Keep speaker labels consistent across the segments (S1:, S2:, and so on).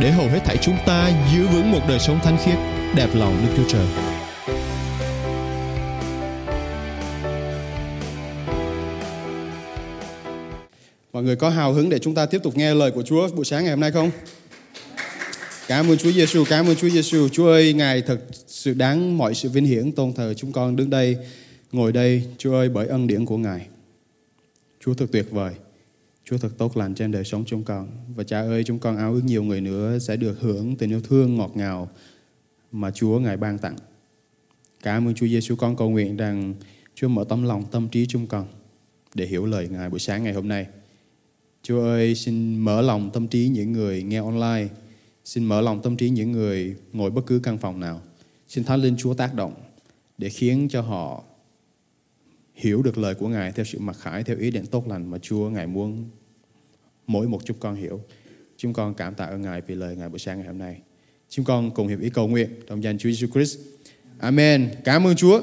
S1: để hầu hết thảy chúng ta giữ vững một đời sống thánh khiết, đẹp lòng Đức Chúa Trời.
S2: Mọi người có hào hứng để chúng ta tiếp tục nghe lời của Chúa buổi sáng ngày hôm nay không? Cảm ơn Chúa Giêsu, cảm ơn Chúa Giêsu. Chúa ơi, Ngài thật sự đáng mọi sự vinh hiển tôn thờ chúng con đứng đây, ngồi đây. Chúa ơi, bởi ân điển của Ngài. Chúa thật tuyệt vời. Chúa thật tốt lành trên đời sống chúng con. Và cha ơi, chúng con ao ước nhiều người nữa sẽ được hưởng tình yêu thương ngọt ngào mà Chúa Ngài ban tặng. Cảm ơn Chúa Giêsu con cầu nguyện rằng Chúa mở tấm lòng tâm trí chúng con để hiểu lời Ngài buổi sáng ngày hôm nay. Chúa ơi, xin mở lòng tâm trí những người nghe online. Xin mở lòng tâm trí những người ngồi bất cứ căn phòng nào. Xin Thánh Linh Chúa tác động để khiến cho họ hiểu được lời của Ngài theo sự mặc khải, theo ý định tốt lành mà Chúa Ngài muốn mỗi một chúng con hiểu. Chúng con cảm tạ ơn Ngài vì lời Ngài buổi sáng ngày hôm nay. Chúng con cùng hiệp ý cầu nguyện trong danh Chúa Jesus Christ. Amen. Cảm ơn Chúa.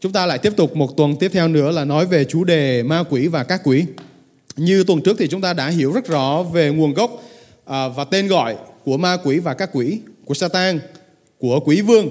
S2: Chúng ta lại tiếp tục một tuần tiếp theo nữa là nói về chủ đề ma quỷ và các quỷ. Như tuần trước thì chúng ta đã hiểu rất rõ về nguồn gốc à, và tên gọi của ma quỷ và các quỷ, của Satan, của quỷ vương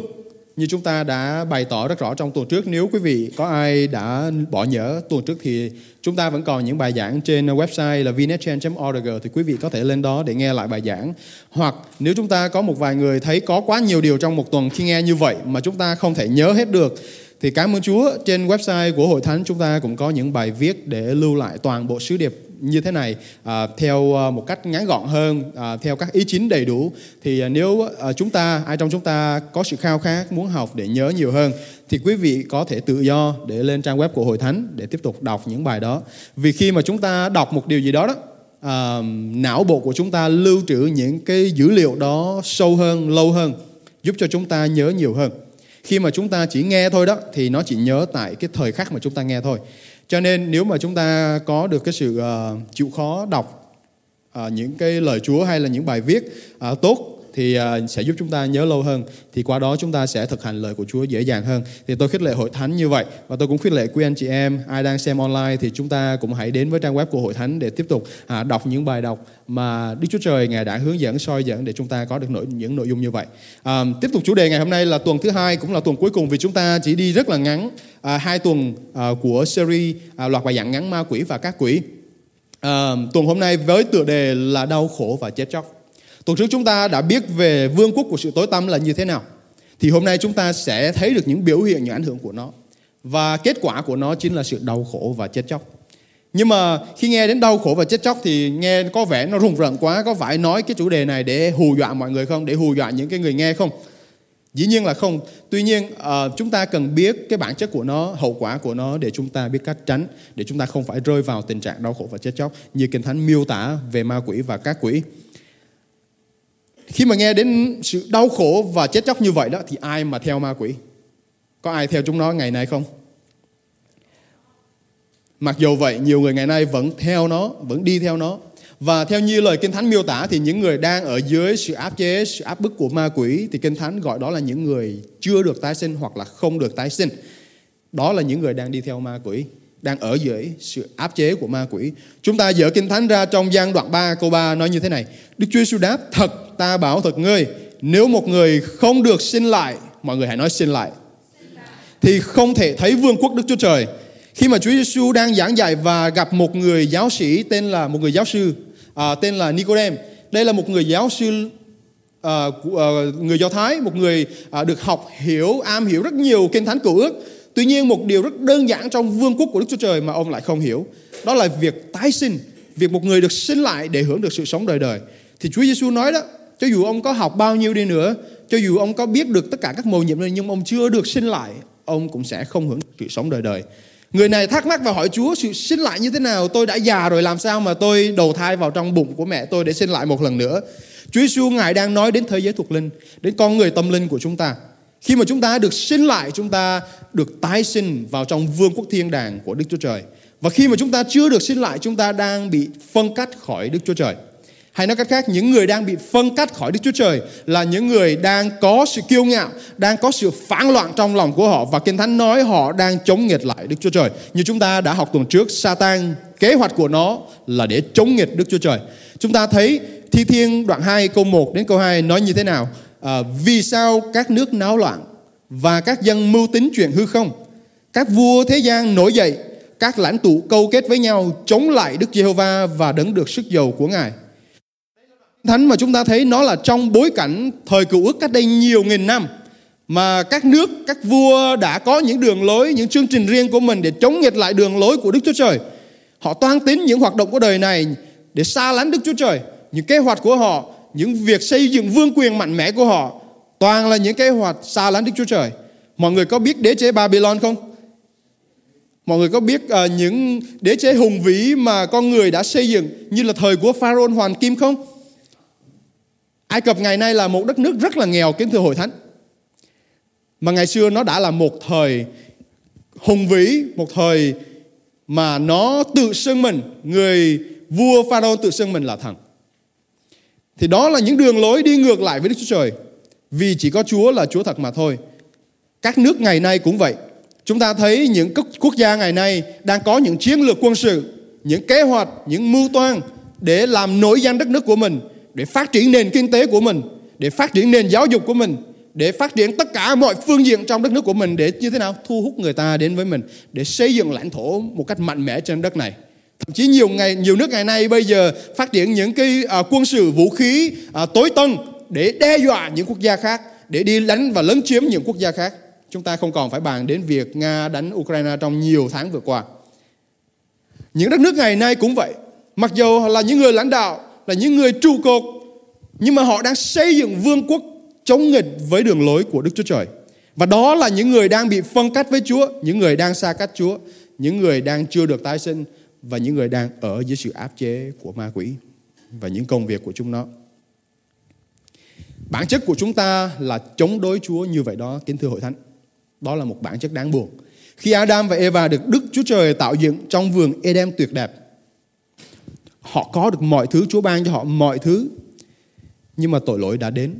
S2: như chúng ta đã bày tỏ rất rõ trong tuần trước, nếu quý vị có ai đã bỏ nhớ tuần trước thì chúng ta vẫn còn những bài giảng trên website là vnetchen.org thì quý vị có thể lên đó để nghe lại bài giảng. Hoặc nếu chúng ta có một vài người thấy có quá nhiều điều trong một tuần khi nghe như vậy mà chúng ta không thể nhớ hết được, thì cảm ơn Chúa. Trên website của hội thánh chúng ta cũng có những bài viết để lưu lại toàn bộ sứ điệp như thế này. À, theo ờ, một cách ngắn gọn hơn à, theo các ý chính đầy đủ thì à, nếu à, chúng ta ai trong chúng ta có sự khao khát muốn học để nhớ nhiều hơn thì quý vị có thể tự do để lên trang web của hội thánh để tiếp tục đọc những bài đó. Vì khi mà chúng ta đọc một điều gì đó đó à, não bộ của chúng ta lưu trữ những cái dữ liệu đó sâu hơn lâu hơn giúp cho chúng ta nhớ nhiều hơn. Khi mà chúng ta chỉ nghe thôi đó thì nó chỉ nhớ tại cái thời khắc mà chúng ta nghe thôi cho nên nếu mà chúng ta có được cái sự uh, chịu khó đọc uh, những cái lời Chúa hay là những bài viết uh, tốt thì à, sẽ giúp chúng ta nhớ lâu hơn. Thì qua đó chúng ta sẽ thực hành lời của Chúa dễ dàng hơn. Thì tôi khích lệ hội thánh như vậy. Và tôi cũng khích lệ quý anh chị em ai đang xem online thì chúng ta cũng hãy đến với trang web của hội thánh để tiếp tục à, đọc những bài đọc mà Đức Chúa Trời ngài đã hướng dẫn soi dẫn để chúng ta có được nội, những nội dung như vậy. À, tiếp tục chủ đề ngày hôm nay là tuần thứ hai cũng là tuần cuối cùng vì chúng ta chỉ đi rất là ngắn à, hai tuần à, của series à, loạt bài giảng ngắn ma quỷ và các quỷ. À, tuần hôm nay với tựa đề là đau khổ và chết chóc. Tuần trước chúng ta đã biết về vương quốc của sự tối tăm là như thế nào. Thì hôm nay chúng ta sẽ thấy được những biểu hiện, những ảnh hưởng của nó. Và kết quả của nó chính là sự đau khổ và chết chóc. Nhưng mà khi nghe đến đau khổ và chết chóc thì nghe có vẻ nó rùng rợn quá. Có phải nói cái chủ đề này để hù dọa mọi người không? Để hù dọa những cái người nghe không? Dĩ nhiên là không. Tuy nhiên uh, chúng ta cần biết cái bản chất của nó, hậu quả của nó để chúng ta biết cách tránh, để chúng ta không phải rơi vào tình trạng đau khổ và chết chóc như Kinh Thánh miêu tả về ma quỷ và các quỷ. Khi mà nghe đến sự đau khổ và chết chóc như vậy đó thì ai mà theo ma quỷ? Có ai theo chúng nó ngày nay không? Mặc dù vậy, nhiều người ngày nay vẫn theo nó, vẫn đi theo nó. Và theo như lời Kinh Thánh miêu tả thì những người đang ở dưới sự áp chế, sự áp bức của ma quỷ thì Kinh Thánh gọi đó là những người chưa được tái sinh hoặc là không được tái sinh. Đó là những người đang đi theo ma quỷ, đang ở dưới sự áp chế của ma quỷ. Chúng ta dỡ Kinh Thánh ra trong gian đoạn 3 câu 3 nói như thế này. Đức Chúa Giêsu đáp, thật ta bảo thật ngươi, nếu một người không được sinh lại, mọi người hãy nói sinh lại, thì không thể thấy vương quốc Đức Chúa Trời. Khi mà Chúa Giêsu đang giảng dạy và gặp một người giáo sĩ tên là một người giáo sư à, tên là Nicodem. Đây là một người giáo sư à, à, người Do Thái, một người à, được học hiểu, am hiểu rất nhiều kinh thánh cựu ước. Tuy nhiên một điều rất đơn giản trong vương quốc của Đức Chúa Trời mà ông lại không hiểu, đó là việc tái sinh, việc một người được sinh lại để hưởng được sự sống đời đời. Thì Chúa Giêsu nói đó, cho dù ông có học bao nhiêu đi nữa, cho dù ông có biết được tất cả các mầu nhiệm này nhưng ông chưa được sinh lại, ông cũng sẽ không hưởng sự sống đời đời. Người này thắc mắc và hỏi Chúa sự sinh lại như thế nào? Tôi đã già rồi làm sao mà tôi đầu thai vào trong bụng của mẹ tôi để sinh lại một lần nữa? Chúa Giêsu Ngài đang nói đến thế giới thuộc linh, đến con người tâm linh của chúng ta. Khi mà chúng ta được sinh lại, chúng ta được tái sinh vào trong vương quốc thiên đàng của Đức Chúa Trời. Và khi mà chúng ta chưa được sinh lại, chúng ta đang bị phân cách khỏi Đức Chúa Trời. Hay nói cách khác, những người đang bị phân cách khỏi Đức Chúa Trời là những người đang có sự kiêu ngạo, đang có sự phản loạn trong lòng của họ và Kinh Thánh nói họ đang chống nghịch lại Đức Chúa Trời. Như chúng ta đã học tuần trước, Satan kế hoạch của nó là để chống nghịch Đức Chúa Trời. Chúng ta thấy Thi Thiên đoạn 2 câu 1 đến câu 2 nói như thế nào? À, vì sao các nước náo loạn và các dân mưu tính chuyện hư không? Các vua thế gian nổi dậy, các lãnh tụ câu kết với nhau chống lại Đức Giê-hô-va và đấng được sức dầu của Ngài thánh mà chúng ta thấy nó là trong bối cảnh thời cựu ước cách đây nhiều nghìn năm mà các nước, các vua đã có những đường lối, những chương trình riêng của mình để chống nghịch lại đường lối của Đức Chúa Trời. Họ toan tính những hoạt động của đời này để xa lánh Đức Chúa Trời. Những kế hoạch của họ, những việc xây dựng vương quyền mạnh mẽ của họ toàn là những kế hoạch xa lánh Đức Chúa Trời. Mọi người có biết đế chế Babylon không? Mọi người có biết uh, những đế chế hùng vĩ mà con người đã xây dựng như là thời của Pharaoh Hoàng Kim không? Ai Cập ngày nay là một đất nước rất là nghèo kính thưa hội thánh. Mà ngày xưa nó đã là một thời hùng vĩ, một thời mà nó tự xưng mình, người vua Pharaoh tự xưng mình là thần. Thì đó là những đường lối đi ngược lại với Đức Chúa Trời. Vì chỉ có Chúa là Chúa thật mà thôi. Các nước ngày nay cũng vậy. Chúng ta thấy những quốc gia ngày nay đang có những chiến lược quân sự, những kế hoạch, những mưu toan để làm nổi danh đất nước của mình để phát triển nền kinh tế của mình, để phát triển nền giáo dục của mình, để phát triển tất cả mọi phương diện trong đất nước của mình để như thế nào thu hút người ta đến với mình, để xây dựng lãnh thổ một cách mạnh mẽ trên đất này. Thậm chí nhiều ngày nhiều nước ngày nay bây giờ phát triển những cái à, quân sự vũ khí à, tối tân để đe dọa những quốc gia khác, để đi đánh và lấn chiếm những quốc gia khác. Chúng ta không còn phải bàn đến việc Nga đánh Ukraine trong nhiều tháng vừa qua. Những đất nước ngày nay cũng vậy. Mặc dù là những người lãnh đạo là những người trụ cột nhưng mà họ đang xây dựng vương quốc chống nghịch với đường lối của Đức Chúa Trời. Và đó là những người đang bị phân cách với Chúa, những người đang xa cách Chúa, những người đang chưa được tái sinh và những người đang ở dưới sự áp chế của ma quỷ và những công việc của chúng nó. Bản chất của chúng ta là chống đối Chúa như vậy đó, kính thưa hội thánh. Đó là một bản chất đáng buồn. Khi Adam và Eva được Đức Chúa Trời tạo dựng trong vườn Eden tuyệt đẹp, Họ có được mọi thứ, Chúa ban cho họ mọi thứ. Nhưng mà tội lỗi đã đến.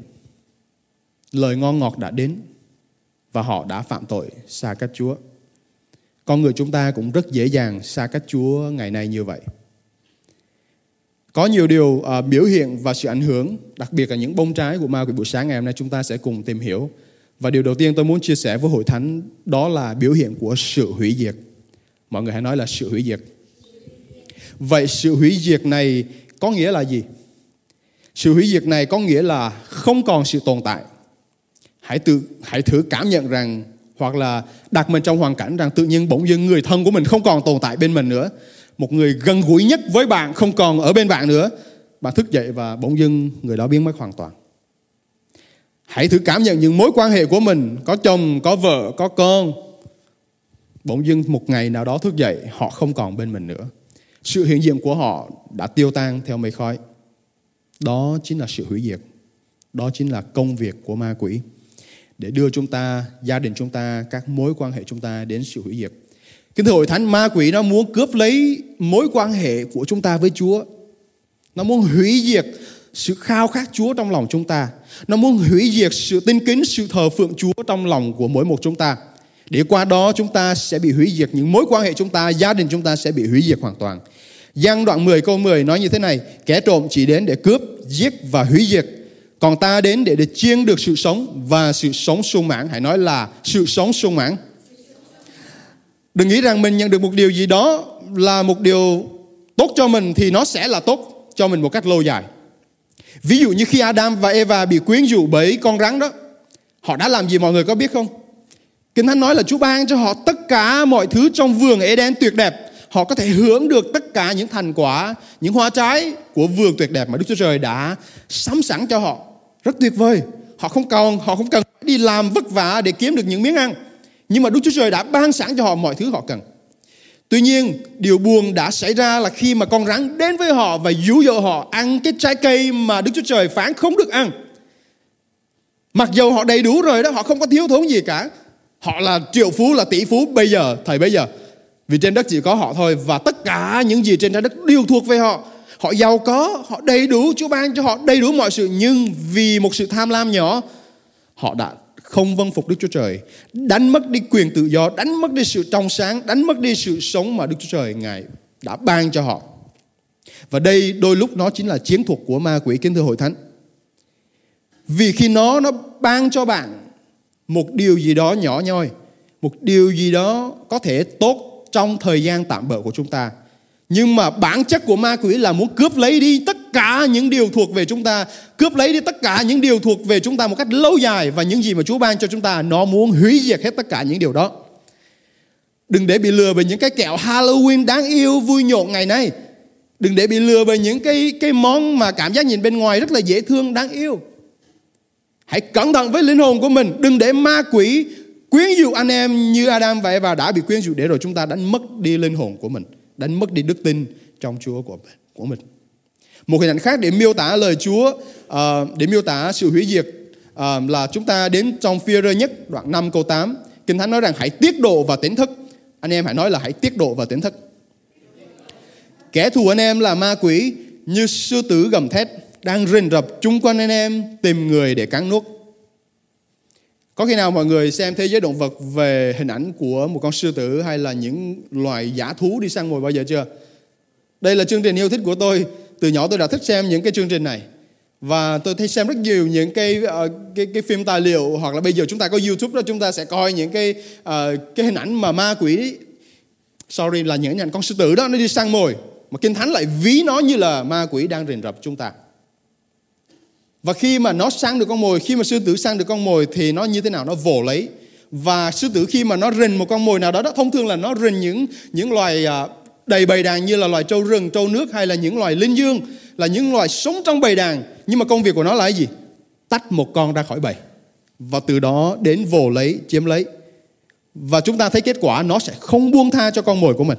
S2: Lời ngon ngọt đã đến. Và họ đã phạm tội xa cách Chúa. Con người chúng ta cũng rất dễ dàng xa cách Chúa ngày nay như vậy. Có nhiều điều uh, biểu hiện và sự ảnh hưởng, đặc biệt là những bông trái của ma quỷ buổi sáng ngày hôm nay chúng ta sẽ cùng tìm hiểu. Và điều đầu tiên tôi muốn chia sẻ với hội thánh đó là biểu hiện của sự hủy diệt. Mọi người hãy nói là sự hủy diệt. Vậy sự hủy diệt này có nghĩa là gì? Sự hủy diệt này có nghĩa là không còn sự tồn tại. Hãy tự hãy thử cảm nhận rằng hoặc là đặt mình trong hoàn cảnh rằng tự nhiên bỗng dưng người thân của mình không còn tồn tại bên mình nữa. Một người gần gũi nhất với bạn không còn ở bên bạn nữa. Bạn thức dậy và bỗng dưng người đó biến mất hoàn toàn. Hãy thử cảm nhận những mối quan hệ của mình, có chồng, có vợ, có con. Bỗng dưng một ngày nào đó thức dậy, họ không còn bên mình nữa sự hiện diện của họ đã tiêu tan theo mây khói. Đó chính là sự hủy diệt. Đó chính là công việc của ma quỷ để đưa chúng ta, gia đình chúng ta, các mối quan hệ chúng ta đến sự hủy diệt. Kính thưa hội thánh, ma quỷ nó muốn cướp lấy mối quan hệ của chúng ta với Chúa. Nó muốn hủy diệt sự khao khát Chúa trong lòng chúng ta. Nó muốn hủy diệt sự tin kính, sự thờ phượng Chúa trong lòng của mỗi một chúng ta. Để qua đó chúng ta sẽ bị hủy diệt những mối quan hệ chúng ta, gia đình chúng ta sẽ bị hủy diệt hoàn toàn. Giang đoạn 10 câu 10 nói như thế này, kẻ trộm chỉ đến để cướp, giết và hủy diệt. Còn ta đến để, để chiên được sự sống và sự sống sung mãn. Hãy nói là sự sống sung mãn. Đừng nghĩ rằng mình nhận được một điều gì đó là một điều tốt cho mình thì nó sẽ là tốt cho mình một cách lâu dài. Ví dụ như khi Adam và Eva bị quyến rũ bởi con rắn đó, họ đã làm gì mọi người có biết không? Kinh Thánh nói là Chúa ban cho họ tất cả mọi thứ trong vườn Eden tuyệt đẹp. Họ có thể hưởng được tất cả những thành quả, những hoa trái của vườn tuyệt đẹp mà Đức Chúa Trời đã sắm sẵn cho họ. Rất tuyệt vời. Họ không cần họ không cần đi làm vất vả để kiếm được những miếng ăn. Nhưng mà Đức Chúa Trời đã ban sẵn cho họ mọi thứ họ cần. Tuy nhiên, điều buồn đã xảy ra là khi mà con rắn đến với họ và dụ dỗ họ ăn cái trái cây mà Đức Chúa Trời phán không được ăn. Mặc dù họ đầy đủ rồi đó, họ không có thiếu thốn gì cả. Họ là triệu phú, là tỷ phú bây giờ, thời bây giờ. Vì trên đất chỉ có họ thôi và tất cả những gì trên trái đất đều thuộc về họ. Họ giàu có, họ đầy đủ, Chúa ban cho họ đầy đủ mọi sự nhưng vì một sự tham lam nhỏ, họ đã không vâng phục Đức Chúa Trời, đánh mất đi quyền tự do, đánh mất đi sự trong sáng, đánh mất đi sự sống mà Đức Chúa Trời Ngài đã ban cho họ. Và đây đôi lúc nó chính là chiến thuật của ma quỷ kính thưa hội thánh. Vì khi nó nó ban cho bạn một điều gì đó nhỏ nhoi, một điều gì đó có thể tốt trong thời gian tạm bỡ của chúng ta. Nhưng mà bản chất của ma quỷ là muốn cướp lấy đi tất cả những điều thuộc về chúng ta, cướp lấy đi tất cả những điều thuộc về chúng ta một cách lâu dài và những gì mà Chúa ban cho chúng ta, nó muốn hủy diệt hết tất cả những điều đó. Đừng để bị lừa bởi những cái kẹo Halloween đáng yêu vui nhộn ngày nay. Đừng để bị lừa bởi những cái cái món mà cảm giác nhìn bên ngoài rất là dễ thương, đáng yêu. Hãy cẩn thận với linh hồn của mình, đừng để ma quỷ quyến dụ anh em như Adam vậy và đã bị quyến dụ để rồi chúng ta đánh mất đi linh hồn của mình, đánh mất đi đức tin trong Chúa của mình. Của mình. Một hình ảnh khác để miêu tả lời Chúa, uh, để miêu tả sự hủy diệt uh, là chúng ta đến trong phi rơ nhất đoạn 5 câu 8. Kinh Thánh nói rằng hãy tiết độ và tỉnh thức. Anh em hãy nói là hãy tiết độ và tỉnh thức. Kẻ thù anh em là ma quỷ như sư tử gầm thét đang rình rập chung quanh anh em tìm người để cắn nuốt. Có khi nào mọi người xem thế giới động vật về hình ảnh của một con sư tử hay là những loài giả thú đi săn mồi bao giờ chưa? Đây là chương trình yêu thích của tôi. Từ nhỏ tôi đã thích xem những cái chương trình này. Và tôi thấy xem rất nhiều những cái uh, cái cái phim tài liệu hoặc là bây giờ chúng ta có YouTube đó chúng ta sẽ coi những cái uh, cái hình ảnh mà ma quỷ sorry là những hình ảnh con sư tử đó nó đi săn mồi mà kinh thánh lại ví nó như là ma quỷ đang rình rập chúng ta. Và khi mà nó săn được con mồi, khi mà sư tử săn được con mồi thì nó như thế nào? Nó vồ lấy. Và sư tử khi mà nó rình một con mồi nào đó, đó thông thường là nó rình những những loài à, đầy bầy đàn như là loài trâu rừng, trâu nước hay là những loài linh dương, là những loài sống trong bầy đàn. Nhưng mà công việc của nó là cái gì? Tách một con ra khỏi bầy. Và từ đó đến vồ lấy, chiếm lấy. Và chúng ta thấy kết quả nó sẽ không buông tha cho con mồi của mình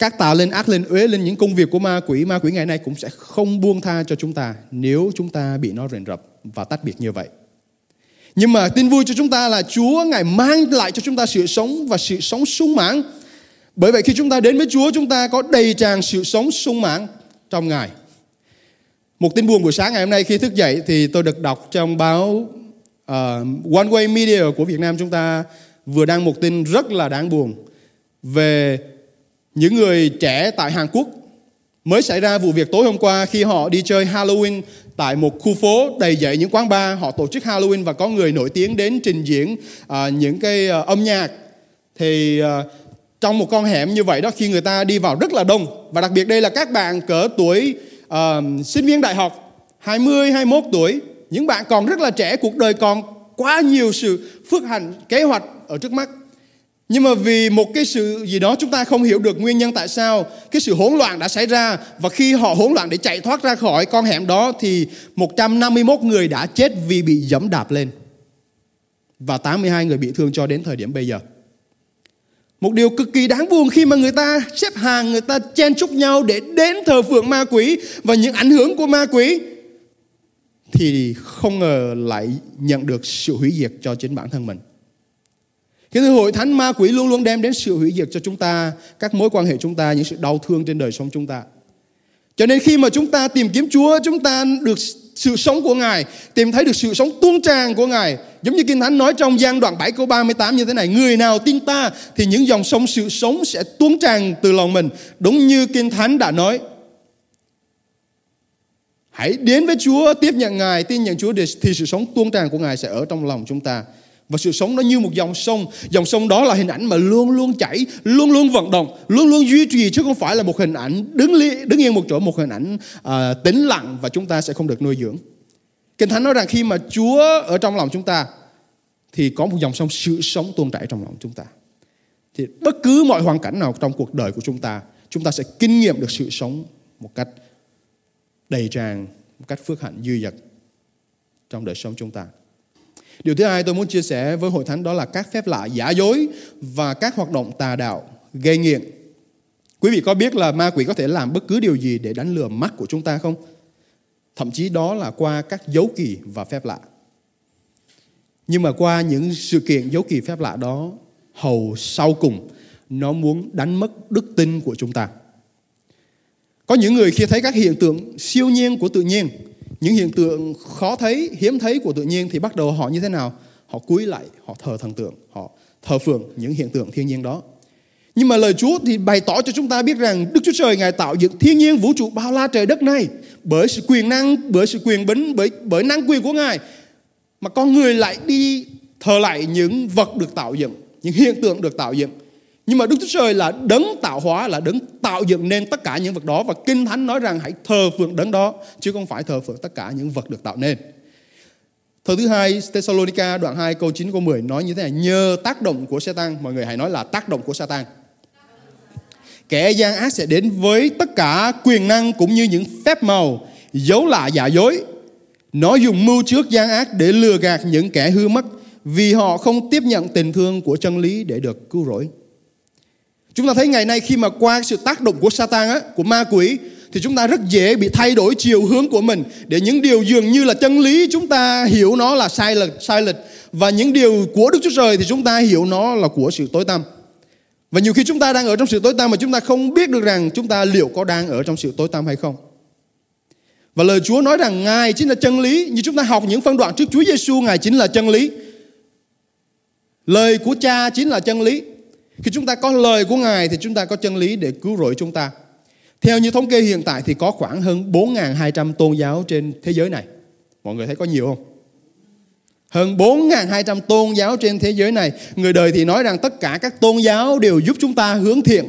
S2: các tà lên ác lên uế lên những công việc của ma quỷ ma quỷ ngày nay cũng sẽ không buông tha cho chúng ta nếu chúng ta bị nó rình rập và tách biệt như vậy. Nhưng mà tin vui cho chúng ta là Chúa ngài mang lại cho chúng ta sự sống và sự sống sung mãn. Bởi vậy khi chúng ta đến với Chúa chúng ta có đầy tràn sự sống sung mãn trong ngài. Một tin buồn buổi sáng ngày hôm nay khi thức dậy thì tôi được đọc trong báo uh, One Way Media của Việt Nam chúng ta vừa đăng một tin rất là đáng buồn về những người trẻ tại Hàn Quốc mới xảy ra vụ việc tối hôm qua khi họ đi chơi Halloween tại một khu phố đầy dậy những quán bar. Họ tổ chức Halloween và có người nổi tiếng đến trình diễn uh, những cái uh, âm nhạc. Thì uh, trong một con hẻm như vậy đó khi người ta đi vào rất là đông. Và đặc biệt đây là các bạn cỡ tuổi uh, sinh viên đại học 20 21 tuổi. Những bạn còn rất là trẻ cuộc đời còn quá nhiều sự phước hạnh kế hoạch ở trước mắt nhưng mà vì một cái sự gì đó chúng ta không hiểu được nguyên nhân tại sao cái sự hỗn loạn đã xảy ra và khi họ hỗn loạn để chạy thoát ra khỏi con hẻm đó thì 151 người đã chết vì bị dẫm đạp lên. Và 82 người bị thương cho đến thời điểm bây giờ. Một điều cực kỳ đáng buồn khi mà người ta xếp hàng, người ta chen chúc nhau để đến thờ phượng ma quỷ và những ảnh hưởng của ma quỷ thì không ngờ lại nhận được sự hủy diệt cho chính bản thân mình. Cái thứ hội thánh ma quỷ luôn luôn đem đến sự hủy diệt cho chúng ta, các mối quan hệ chúng ta, những sự đau thương trên đời sống chúng ta. Cho nên khi mà chúng ta tìm kiếm Chúa, chúng ta được sự sống của Ngài, tìm thấy được sự sống tuôn tràn của Ngài. Giống như Kinh Thánh nói trong gian đoạn 7 câu 38 như thế này, người nào tin ta thì những dòng sông sự sống sẽ tuôn tràn từ lòng mình. Đúng như Kinh Thánh đã nói. Hãy đến với Chúa, tiếp nhận Ngài, tin nhận Chúa thì sự sống tuôn tràn của Ngài sẽ ở trong lòng chúng ta. Và sự sống nó như một dòng sông. Dòng sông đó là hình ảnh mà luôn luôn chảy Luôn luôn vận động Luôn luôn duy trì Chứ không phải là một hình ảnh đứng li, đứng yên một chỗ Một hình ảnh à, tĩnh lặng Và chúng ta sẽ không được nuôi dưỡng. Kinh Thánh nói rằng khi mà Chúa ở trong lòng chúng ta Thì có một dòng sông sự sống tuôn chảy trong lòng chúng ta. Thì bất cứ mọi hoàn cảnh nào trong cuộc đời của chúng ta Chúng ta sẽ kinh nghiệm được sự sống Một cách đầy tràn Một cách phước hạnh dư dật Trong đời sống chúng ta. Điều thứ hai tôi muốn chia sẻ với hội thánh đó là các phép lạ giả dối và các hoạt động tà đạo gây nghiện. Quý vị có biết là ma quỷ có thể làm bất cứ điều gì để đánh lừa mắt của chúng ta không? Thậm chí đó là qua các dấu kỳ và phép lạ. Nhưng mà qua những sự kiện dấu kỳ phép lạ đó, hầu sau cùng nó muốn đánh mất đức tin của chúng ta. Có những người khi thấy các hiện tượng siêu nhiên của tự nhiên, những hiện tượng khó thấy, hiếm thấy của tự nhiên thì bắt đầu họ như thế nào? Họ cúi lại, họ thờ thần tượng, họ thờ phượng những hiện tượng thiên nhiên đó. Nhưng mà lời Chúa thì bày tỏ cho chúng ta biết rằng Đức Chúa Trời Ngài tạo dựng thiên nhiên vũ trụ bao la trời đất này bởi sự quyền năng, bởi sự quyền bính, bởi bởi năng quyền của Ngài mà con người lại đi thờ lại những vật được tạo dựng, những hiện tượng được tạo dựng. Nhưng mà Đức Chúa Trời là đấng tạo hóa, là đấng tạo dựng nên tất cả những vật đó. Và Kinh Thánh nói rằng hãy thờ phượng đấng đó chứ không phải thờ phượng tất cả những vật được tạo nên. Thơ thứ hai Thessalonica đoạn 2 câu 9 câu 10 nói như thế này. Nhờ tác động của Satan Mọi người hãy nói là tác động của Satan. Kẻ gian ác sẽ đến với tất cả quyền năng cũng như những phép màu Dấu lạ giả dối. Nó dùng mưu trước gian ác để lừa gạt những kẻ hư mất Vì họ không tiếp nhận tình thương của chân lý để được cứu rỗi. Chúng ta thấy ngày nay khi mà qua sự tác động của Satan á, của ma quỷ thì chúng ta rất dễ bị thay đổi chiều hướng của mình để những điều dường như là chân lý chúng ta hiểu nó là sai lệch sai lệch và những điều của Đức Chúa Trời thì chúng ta hiểu nó là của sự tối tăm. Và nhiều khi chúng ta đang ở trong sự tối tăm mà chúng ta không biết được rằng chúng ta liệu có đang ở trong sự tối tăm hay không. Và lời Chúa nói rằng Ngài chính là chân lý. Như chúng ta học những phân đoạn trước Chúa Giêsu Ngài chính là chân lý. Lời của cha chính là chân lý. Khi chúng ta có lời của Ngài thì chúng ta có chân lý để cứu rỗi chúng ta. Theo như thống kê hiện tại thì có khoảng hơn 4.200 tôn giáo trên thế giới này. Mọi người thấy có nhiều không? Hơn 4.200 tôn giáo trên thế giới này. Người đời thì nói rằng tất cả các tôn giáo đều giúp chúng ta hướng thiện,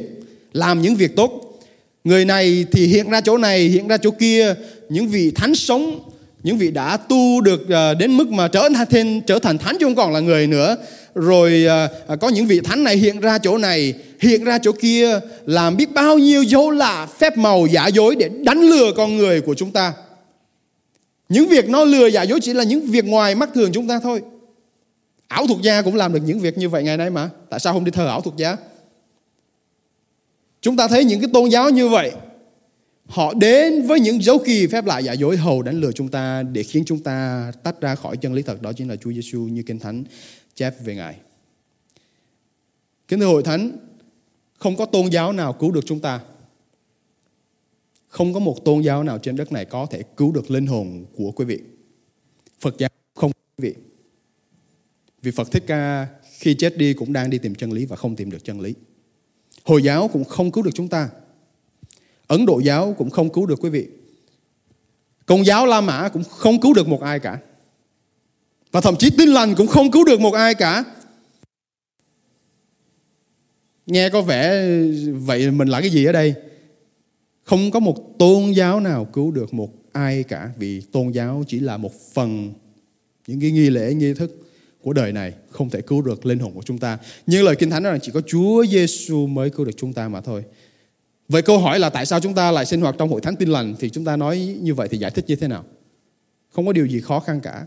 S2: làm những việc tốt. Người này thì hiện ra chỗ này, hiện ra chỗ kia. Những vị thánh sống, những vị đã tu được ờ, đến mức mà trở thành trở thành thánh chứ không còn là người nữa rồi à, à, có những vị thánh này hiện ra chỗ này hiện ra chỗ kia làm biết bao nhiêu dấu lạ phép màu giả dối để đánh lừa con người của chúng ta. Những việc nó lừa giả dối chỉ là những việc ngoài mắt thường chúng ta thôi. Ảo thuật gia cũng làm được những việc như vậy ngày nay mà. Tại sao không đi thờ ảo thuật gia? Chúng ta thấy những cái tôn giáo như vậy họ đến với những dấu kỳ phép lạ giả dối hầu đánh lừa chúng ta để khiến chúng ta tách ra khỏi chân lý thật. Đó chính là Chúa Giêsu như kinh thánh chép về Ngài. Kính thưa hội thánh, không có tôn giáo nào cứu được chúng ta. Không có một tôn giáo nào trên đất này có thể cứu được linh hồn của quý vị. Phật giáo không quý vị. Vì Phật Thích Ca khi chết đi cũng đang đi tìm chân lý và không tìm được chân lý. Hồi giáo cũng không cứu được chúng ta. Ấn Độ giáo cũng không cứu được quý vị. Công giáo La Mã cũng không cứu được một ai cả. Và thậm chí tin lành cũng không cứu được một ai cả. Nghe có vẻ vậy mình là cái gì ở đây? Không có một tôn giáo nào cứu được một ai cả, vì tôn giáo chỉ là một phần những cái nghi lễ, nghi thức của đời này, không thể cứu được linh hồn của chúng ta. Nhưng lời Kinh Thánh nói rằng chỉ có Chúa Giêsu mới cứu được chúng ta mà thôi. Vậy câu hỏi là tại sao chúng ta lại sinh hoạt trong hội thánh tin lành thì chúng ta nói như vậy thì giải thích như thế nào? Không có điều gì khó khăn cả.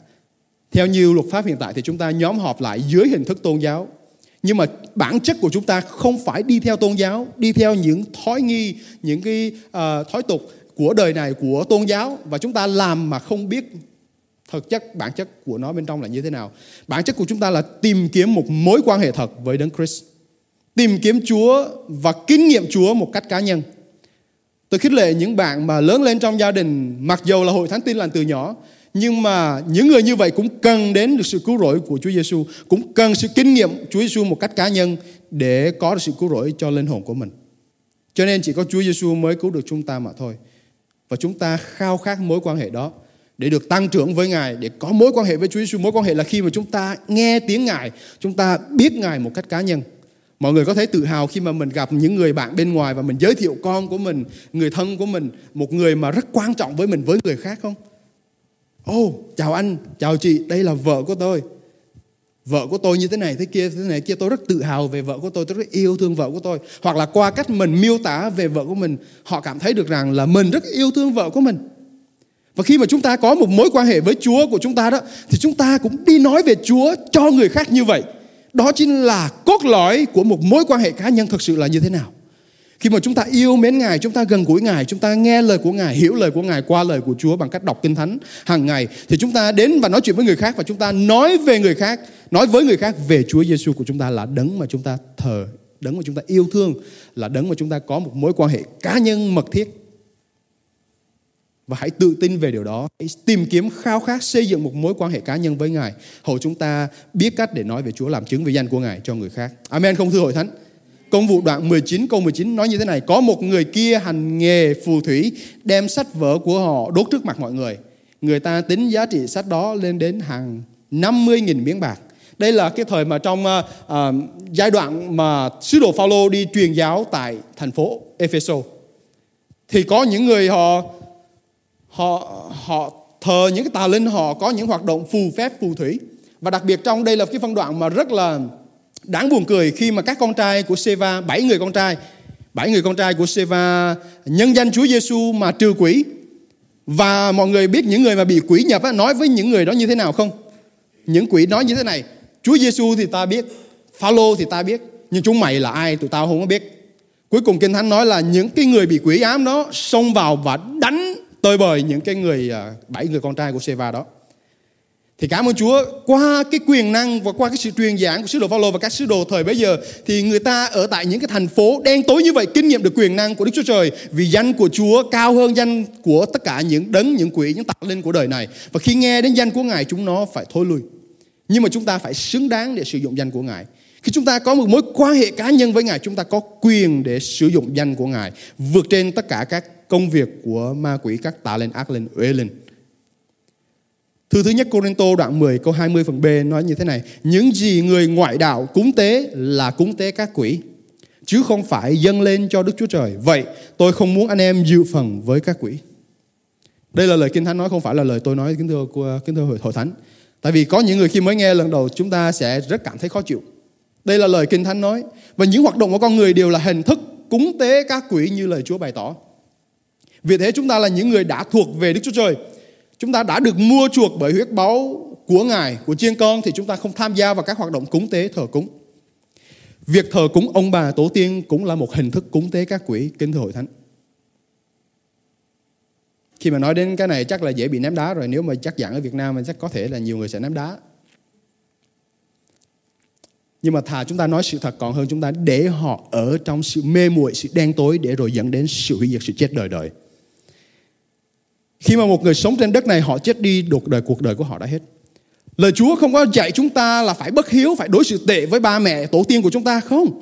S2: Theo nhiều luật pháp hiện tại thì chúng ta nhóm họp lại dưới hình thức tôn giáo. Nhưng mà bản chất của chúng ta không phải đi theo tôn giáo, đi theo những thói nghi, những cái uh, thói tục của đời này, của tôn giáo. Và chúng ta làm mà không biết thực chất, bản chất của nó bên trong là như thế nào. Bản chất của chúng ta là tìm kiếm một mối quan hệ thật với Đấng Christ. Tìm kiếm Chúa và kinh nghiệm Chúa một cách cá nhân. Tôi khích lệ những bạn mà lớn lên trong gia đình, mặc dù là hội thánh tin lành từ nhỏ, nhưng mà những người như vậy cũng cần đến được sự cứu rỗi của Chúa Giêsu, cũng cần sự kinh nghiệm Chúa Giêsu một cách cá nhân để có được sự cứu rỗi cho linh hồn của mình. Cho nên chỉ có Chúa Giêsu mới cứu được chúng ta mà thôi. Và chúng ta khao khát mối quan hệ đó để được tăng trưởng với Ngài, để có mối quan hệ với Chúa Giêsu. Mối quan hệ là khi mà chúng ta nghe tiếng Ngài, chúng ta biết Ngài một cách cá nhân. Mọi người có thấy tự hào khi mà mình gặp những người bạn bên ngoài và mình giới thiệu con của mình, người thân của mình, một người mà rất quan trọng với mình với người khác không? Ô, oh, chào anh, chào chị, đây là vợ của tôi. Vợ của tôi như thế này, thế kia, thế này kia. Tôi rất tự hào về vợ của tôi, tôi rất yêu thương vợ của tôi. Hoặc là qua cách mình miêu tả về vợ của mình, họ cảm thấy được rằng là mình rất yêu thương vợ của mình. Và khi mà chúng ta có một mối quan hệ với Chúa của chúng ta đó, thì chúng ta cũng đi nói về Chúa cho người khác như vậy. đó chính là cốt lõi của một mối quan hệ cá nhân thực sự là như thế nào khi mà chúng ta yêu mến Ngài, chúng ta gần gũi Ngài, chúng ta nghe lời của Ngài, hiểu lời của Ngài qua lời của Chúa bằng cách đọc Kinh Thánh hàng ngày thì chúng ta đến và nói chuyện với người khác và chúng ta nói về người khác, nói với người khác về Chúa Giêsu của chúng ta là đấng mà chúng ta thờ, đấng mà chúng ta yêu thương, là đấng mà chúng ta có một mối quan hệ cá nhân mật thiết. Và hãy tự tin về điều đó, hãy tìm kiếm khao khát xây dựng một mối quan hệ cá nhân với Ngài, hầu chúng ta biết cách để nói về Chúa làm chứng về danh của Ngài cho người khác. Amen không thưa hội thánh? Công vụ đoạn 19 câu 19 nói như thế này. Có một người kia hành nghề phù thủy Đem sách vở của họ đốt trước mặt mọi người. Người ta tính giá trị sách đó lên đến hàng 50.000 miếng bạc. Đây là cái thời mà trong uh, uh, giai đoạn mà sứ đồ Phaolô đi truyền giáo tại thành phố Epheso thì có những người họ họ họ thờ những cái tà linh họ có những hoạt động phù phép phù thủy. Và đặc biệt trong đây là cái phân đoạn mà rất là đáng buồn cười khi mà các con trai của Seva, bảy người con trai, bảy người con trai của Seva nhân danh Chúa Giêsu mà trừ quỷ. Và mọi người biết những người mà bị quỷ nhập á, nói với những người đó như thế nào không? Những quỷ nói như thế này, Chúa Giêsu thì ta biết, Phaolô thì ta biết, nhưng chúng mày là ai tụi tao không có biết. Cuối cùng Kinh Thánh nói là những cái người bị quỷ ám đó xông vào và đánh tơi bời những cái người à, bảy người con trai của Seva đó. Thì cảm ơn Chúa qua cái quyền năng và qua cái sự truyền giảng của sứ đồ Phaolô và các sứ đồ thời bấy giờ thì người ta ở tại những cái thành phố đen tối như vậy kinh nghiệm được quyền năng của Đức Chúa Trời vì danh của Chúa cao hơn danh của tất cả những đấng, những quỷ, những tạc linh của đời này. Và khi nghe đến danh của Ngài chúng nó phải thôi lui. Nhưng mà chúng ta phải xứng đáng để sử dụng danh của Ngài. Khi chúng ta có một mối quan hệ cá nhân với Ngài, chúng ta có quyền để sử dụng danh của Ngài vượt trên tất cả các công việc của ma quỷ, các tà linh, ác linh, uế linh. Thư thứ nhất Corinto đoạn 10 câu 20 phần B nói như thế này. Những gì người ngoại đạo cúng tế là cúng tế các quỷ. Chứ không phải dâng lên cho Đức Chúa Trời. Vậy tôi không muốn anh em dự phần với các quỷ. Đây là lời Kinh Thánh nói không phải là lời tôi nói kính thưa kính thưa hội, hội thánh. Tại vì có những người khi mới nghe lần đầu chúng ta sẽ rất cảm thấy khó chịu. Đây là lời Kinh Thánh nói. Và những hoạt động của con người đều là hình thức cúng tế các quỷ như lời Chúa bày tỏ. Vì thế chúng ta là những người đã thuộc về Đức Chúa Trời chúng ta đã được mua chuộc bởi huyết báu của Ngài, của chiên con thì chúng ta không tham gia vào các hoạt động cúng tế thờ cúng. Việc thờ cúng ông bà tổ tiên cũng là một hình thức cúng tế các quỷ kính thờ hội thánh. Khi mà nói đến cái này chắc là dễ bị ném đá rồi Nếu mà chắc dạng ở Việt Nam thì chắc có thể là nhiều người sẽ ném đá Nhưng mà thà chúng ta nói sự thật còn hơn chúng ta để họ ở trong sự mê muội, sự đen tối Để rồi dẫn đến sự hủy diệt, sự chết đời đời khi mà một người sống trên đất này họ chết đi đột đời cuộc đời của họ đã hết. Lời Chúa không có dạy chúng ta là phải bất hiếu, phải đối xử tệ với ba mẹ, tổ tiên của chúng ta không.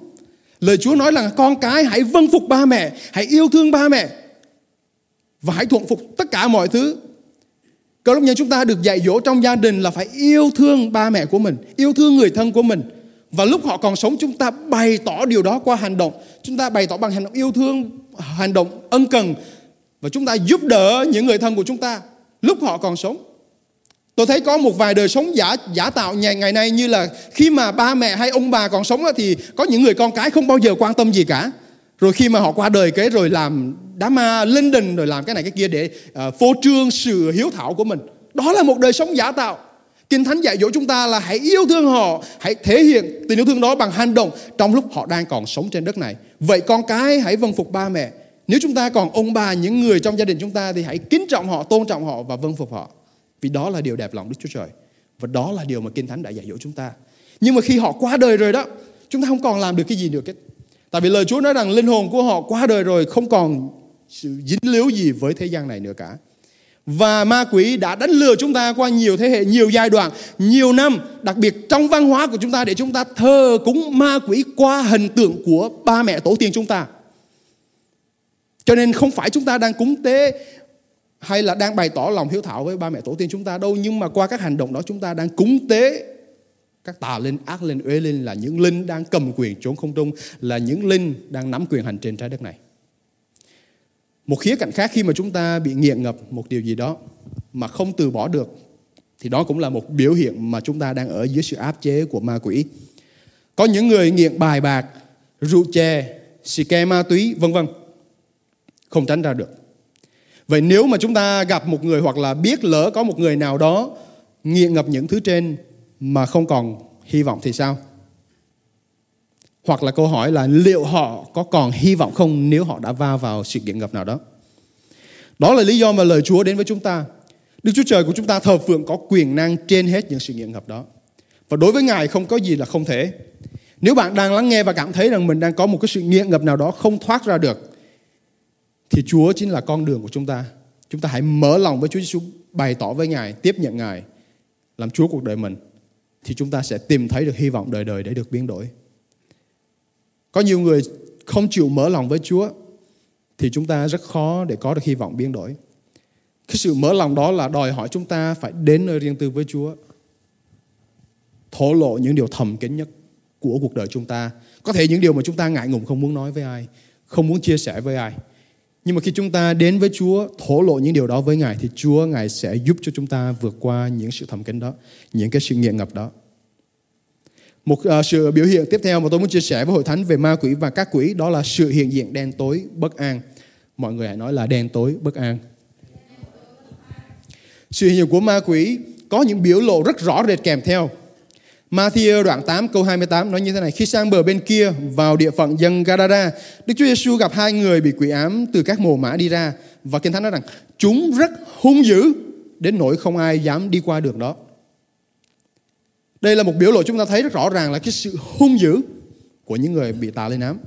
S2: Lời Chúa nói là con cái hãy vâng phục ba mẹ, hãy yêu thương ba mẹ và hãy thuận phục tất cả mọi thứ. Cơ lúc nhân chúng ta được dạy dỗ trong gia đình là phải yêu thương ba mẹ của mình, yêu thương người thân của mình. Và lúc họ còn sống chúng ta bày tỏ điều đó qua hành động. Chúng ta bày tỏ bằng hành động yêu thương, hành động ân cần và chúng ta giúp đỡ những người thân của chúng ta lúc họ còn sống. Tôi thấy có một vài đời sống giả giả tạo ngày ngày nay như là khi mà ba mẹ hay ông bà còn sống thì có những người con cái không bao giờ quan tâm gì cả. Rồi khi mà họ qua đời cái rồi làm đám ma linh đình rồi làm cái này cái kia để uh, phô trương sự hiếu thảo của mình. Đó là một đời sống giả tạo. Kinh Thánh dạy dỗ chúng ta là hãy yêu thương họ, hãy thể hiện tình yêu thương đó bằng hành động trong lúc họ đang còn sống trên đất này. Vậy con cái hãy vâng phục ba mẹ, nếu chúng ta còn ông bà những người trong gia đình chúng ta thì hãy kính trọng họ, tôn trọng họ và vâng phục họ. Vì đó là điều đẹp lòng Đức Chúa Trời. Và đó là điều mà Kinh Thánh đã dạy dỗ chúng ta. Nhưng mà khi họ qua đời rồi đó, chúng ta không còn làm được cái gì được hết. Tại vì lời Chúa nói rằng linh hồn của họ qua đời rồi không còn sự dính líu gì với thế gian này nữa cả. Và ma quỷ đã đánh lừa chúng ta qua nhiều thế hệ, nhiều giai đoạn, nhiều năm, đặc biệt trong văn hóa của chúng ta để chúng ta thờ cúng ma quỷ qua hình tượng của ba mẹ tổ tiên chúng ta. Cho nên không phải chúng ta đang cúng tế hay là đang bày tỏ lòng hiếu thảo với ba mẹ tổ tiên chúng ta đâu, nhưng mà qua các hành động đó chúng ta đang cúng tế các tà linh, ác linh, uế linh là những linh đang cầm quyền trốn không trung, là những linh đang nắm quyền hành trên trái đất này. Một khía cạnh khác khi mà chúng ta bị nghiện ngập một điều gì đó mà không từ bỏ được, thì đó cũng là một biểu hiện mà chúng ta đang ở dưới sự áp chế của ma quỷ. Có những người nghiện bài bạc, rượu chè, xì ke ma túy, vân vân không tránh ra được. Vậy nếu mà chúng ta gặp một người hoặc là biết lỡ có một người nào đó nghiện ngập những thứ trên mà không còn hy vọng thì sao? Hoặc là câu hỏi là liệu họ có còn hy vọng không nếu họ đã va vào sự nghiện ngập nào đó. Đó là lý do mà lời Chúa đến với chúng ta. Đức Chúa Trời của chúng ta thờ phượng có quyền năng trên hết những sự nghiện ngập đó. Và đối với Ngài không có gì là không thể. Nếu bạn đang lắng nghe và cảm thấy rằng mình đang có một cái sự nghiện ngập nào đó không thoát ra được, thì Chúa chính là con đường của chúng ta. Chúng ta hãy mở lòng với Chúa Giêsu, bày tỏ với Ngài, tiếp nhận Ngài làm Chúa cuộc đời mình, thì chúng ta sẽ tìm thấy được hy vọng đời đời để được biến đổi. Có nhiều người không chịu mở lòng với Chúa, thì chúng ta rất khó để có được hy vọng biến đổi. Cái sự mở lòng đó là đòi hỏi chúng ta phải đến nơi riêng tư với Chúa. Thổ lộ những điều thầm kín nhất của cuộc đời chúng ta. Có thể những điều mà chúng ta ngại ngùng không muốn nói với ai, không muốn chia sẻ với ai. Nhưng mà khi chúng ta đến với Chúa, thổ lộ những điều đó với Ngài thì Chúa Ngài sẽ giúp cho chúng ta vượt qua những sự thầm kín đó, những cái sự nghiện ngập đó. Một uh, sự biểu hiện tiếp theo mà tôi muốn chia sẻ với hội thánh về ma quỷ và các quỷ đó là sự hiện diện đen tối, bất an. Mọi người hãy nói là đen tối, bất an. Sự hiện diện của ma quỷ có những biểu lộ rất rõ rệt kèm theo. Matthew đoạn 8 câu 28 nói như thế này, Khi sang bờ bên kia, vào địa phận dân Gadara, Đức Chúa Giêsu gặp hai người bị quỷ ám từ các mồ mã đi ra Và Kinh Thánh nói rằng, Chúng rất hung dữ, Đến nỗi không ai dám đi qua đường đó. Đây là một biểu lộ chúng ta thấy rất rõ ràng là cái sự hung dữ Của những người bị tà lên ám.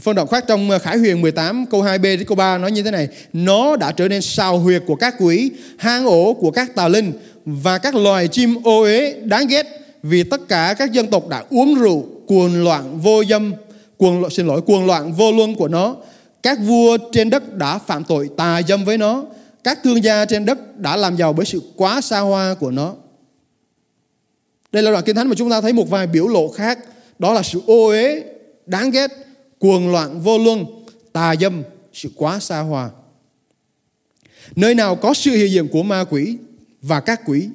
S2: Phân đoạn khác trong ờ, Khải Huyền 18 câu 2b đến câu 3 nói như thế này, Nó đã trở nên sao huyệt của các quỷ, Hang ổ của các tà linh và các loài chim ô uế đáng ghét vì tất cả các dân tộc đã uống rượu cuồng loạn vô dâm, cuồng xin lỗi, cuồng loạn vô luân của nó. Các vua trên đất đã phạm tội tà dâm với nó. Các thương gia trên đất đã làm giàu bởi sự quá xa hoa của nó. Đây là đoạn kinh thánh mà chúng ta thấy một vài biểu lộ khác. Đó là sự ô uế, đáng ghét, cuồng loạn vô luân, tà dâm, sự quá xa hoa. Nơi nào có sự hiện diện của ma quỷ và các quỷ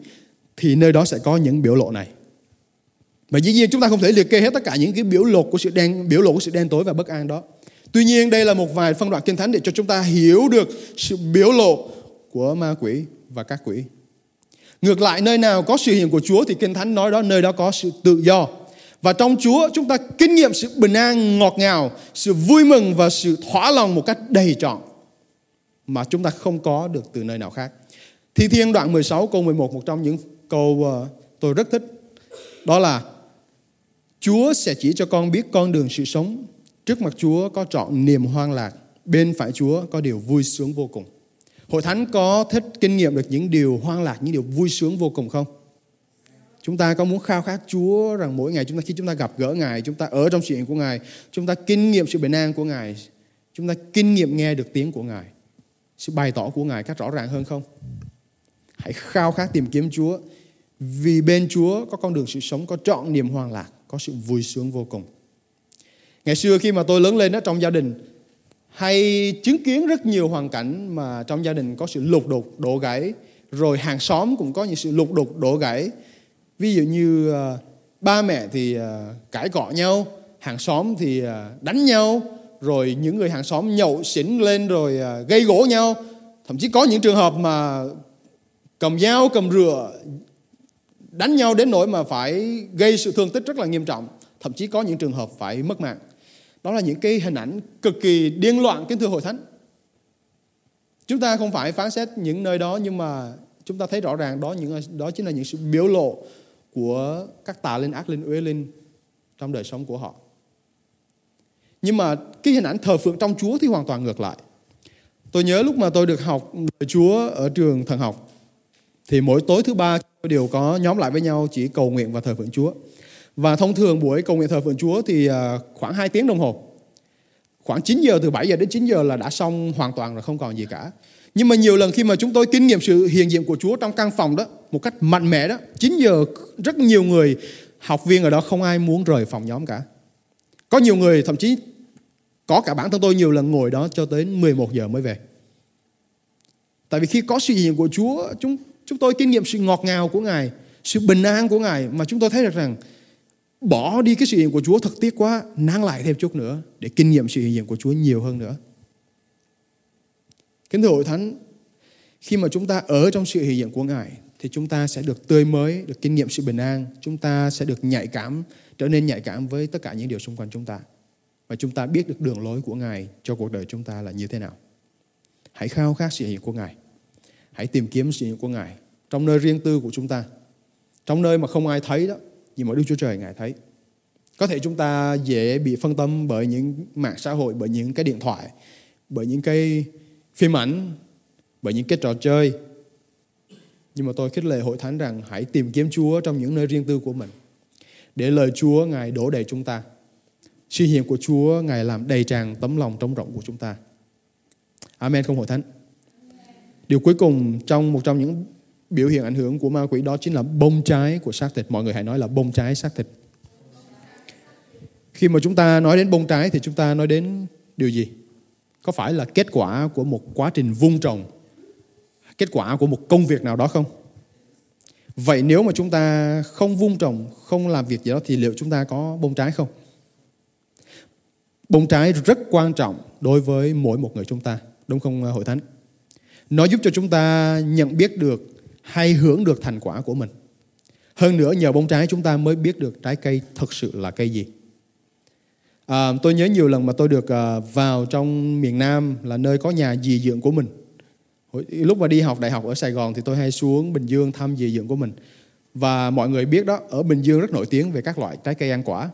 S2: thì nơi đó sẽ có những biểu lộ này. Và dĩ nhiên chúng ta không thể liệt kê hết tất cả những cái biểu lộ của sự đen biểu lộ của sự đen tối và bất an đó. Tuy nhiên đây là một vài phân đoạn kinh thánh để cho chúng ta hiểu được sự biểu lộ của ma quỷ và các quỷ. Ngược lại nơi nào có sự hiện của Chúa thì kinh thánh nói đó nơi đó có sự tự do. Và trong Chúa chúng ta kinh nghiệm sự bình an ngọt ngào, sự vui mừng và sự thỏa lòng một cách đầy trọn mà chúng ta không có được từ nơi nào khác. Thi Thiên đoạn 16 câu 11 một trong những câu ờ, tôi rất thích. Đó là Chúa sẽ chỉ cho con biết con đường sự sống. Trước mặt Chúa có trọn niềm hoang lạc. Bên phải Chúa có điều vui sướng vô cùng. Hội thánh có thích kinh nghiệm được những điều hoang lạc, những điều vui sướng vô cùng không? Chúng ta có muốn khao khát Chúa rằng mỗi ngày chúng ta khi chúng ta gặp gỡ Ngài, chúng ta ở trong sự hiện của Ngài, chúng ta kinh nghiệm sự bình an của Ngài, chúng ta kinh nghiệm nghe được tiếng của Ngài, sự bày tỏ của Ngài cách rõ ràng hơn không? Hãy khao khát tìm kiếm Chúa. Vì bên Chúa có con đường sự sống, có trọn niềm hoang lạc, có sự vui sướng vô cùng. Ngày xưa khi mà tôi lớn lên đó trong gia đình, hay chứng kiến rất nhiều hoàn cảnh mà trong gia đình có sự lục đục, đổ gãy, rồi hàng xóm cũng có những sự lục đục, đổ gãy. Ví dụ như uh, ba mẹ thì uh, cãi cọ nhau, hàng xóm thì uh, đánh nhau, rồi những người hàng xóm nhậu xỉn lên rồi uh, gây gỗ nhau. Thậm chí có những trường hợp mà cầm dao, cầm rửa đánh nhau đến nỗi mà phải gây sự thương tích rất là nghiêm trọng. Thậm chí có những trường hợp phải mất mạng. Đó là những cái hình ảnh cực kỳ điên loạn kính thưa hội thánh. Chúng ta không phải phán xét những nơi đó, nhưng mà chúng ta thấy rõ ràng đó những, đó chính là những sự biểu lộ của các tà linh, ác linh, uế linh trong đời sống của họ. Nhưng mà cái hình ảnh thờ phượng trong Chúa thì hoàn toàn ngược lại. Tôi nhớ lúc mà tôi được học Chúa ở trường thần học thì mỗi tối thứ ba đều có nhóm lại với nhau chỉ cầu nguyện và thờ phượng Chúa. Và thông thường buổi cầu nguyện thờ phượng Chúa thì à, khoảng 2 tiếng đồng hồ. Khoảng 9 giờ từ 7 giờ đến 9 giờ là đã xong hoàn toàn rồi không còn gì cả. Nhưng mà nhiều lần khi mà chúng tôi kinh nghiệm sự hiện diện của Chúa trong căn phòng đó một cách mạnh mẽ đó, 9 giờ rất nhiều người học viên ở đó không ai muốn rời phòng nhóm cả. Có nhiều người thậm chí có cả bản thân tôi nhiều lần ngồi đó cho tới 11 giờ mới về. Tại vì khi có sự hiện diện của Chúa, chúng Chúng tôi kinh nghiệm sự ngọt ngào của Ngài, sự bình an của Ngài mà chúng tôi thấy được rằng bỏ đi cái sự hiện của Chúa thật tiếc quá, nán lại thêm chút nữa để kinh nghiệm sự hiện diện của Chúa nhiều hơn nữa. Kính thưa hội thánh, khi mà chúng ta ở trong sự hiện diện của Ngài thì chúng ta sẽ được tươi mới, được kinh nghiệm sự bình an. Chúng ta sẽ được nhạy cảm, trở nên nhạy cảm với tất cả những điều xung quanh chúng ta. Và chúng ta biết được đường lối của Ngài cho cuộc đời chúng ta là như thế nào. Hãy khao khát sự hiện của Ngài. Hãy tìm kiếm sự hiện của Ngài trong nơi riêng tư của chúng ta. Trong nơi mà không ai thấy đó, nhưng mà Đức Chúa Trời Ngài thấy. Có thể chúng ta dễ bị phân tâm bởi những mạng xã hội, bởi những cái điện thoại, bởi những cái phim ảnh, bởi những cái trò chơi. Nhưng mà tôi khích lệ hội thánh rằng hãy tìm kiếm Chúa trong những nơi riêng tư của mình. Để lời Chúa Ngài đổ đầy chúng ta. Sự hiện của Chúa Ngài làm đầy tràn tấm lòng trống rộng của chúng ta. Amen không hội thánh. Điều cuối cùng trong một trong những biểu hiện ảnh hưởng của ma quỷ đó chính là bông trái của xác thịt. Mọi người hãy nói là bông trái xác thịt. Khi mà chúng ta nói đến bông trái thì chúng ta nói đến điều gì? Có phải là kết quả của một quá trình vun trồng, kết quả của một công việc nào đó không? Vậy nếu mà chúng ta không vun trồng, không làm việc gì đó thì liệu chúng ta có bông trái không? Bông trái rất quan trọng đối với mỗi một người chúng ta, đúng không hội thánh? Nó giúp cho chúng ta nhận biết được hay hưởng được thành quả của mình. Hơn nữa nhờ bông trái chúng ta mới biết được trái cây thực sự là cây gì. À, tôi nhớ nhiều lần mà tôi được à, vào trong miền Nam là nơi có nhà dì dưỡng của mình. Lúc mà đi học đại học ở Sài Gòn thì tôi hay xuống Bình Dương thăm dì dưỡng của mình. Và mọi người biết đó, ở Bình Dương rất nổi tiếng về các loại trái cây ăn quả.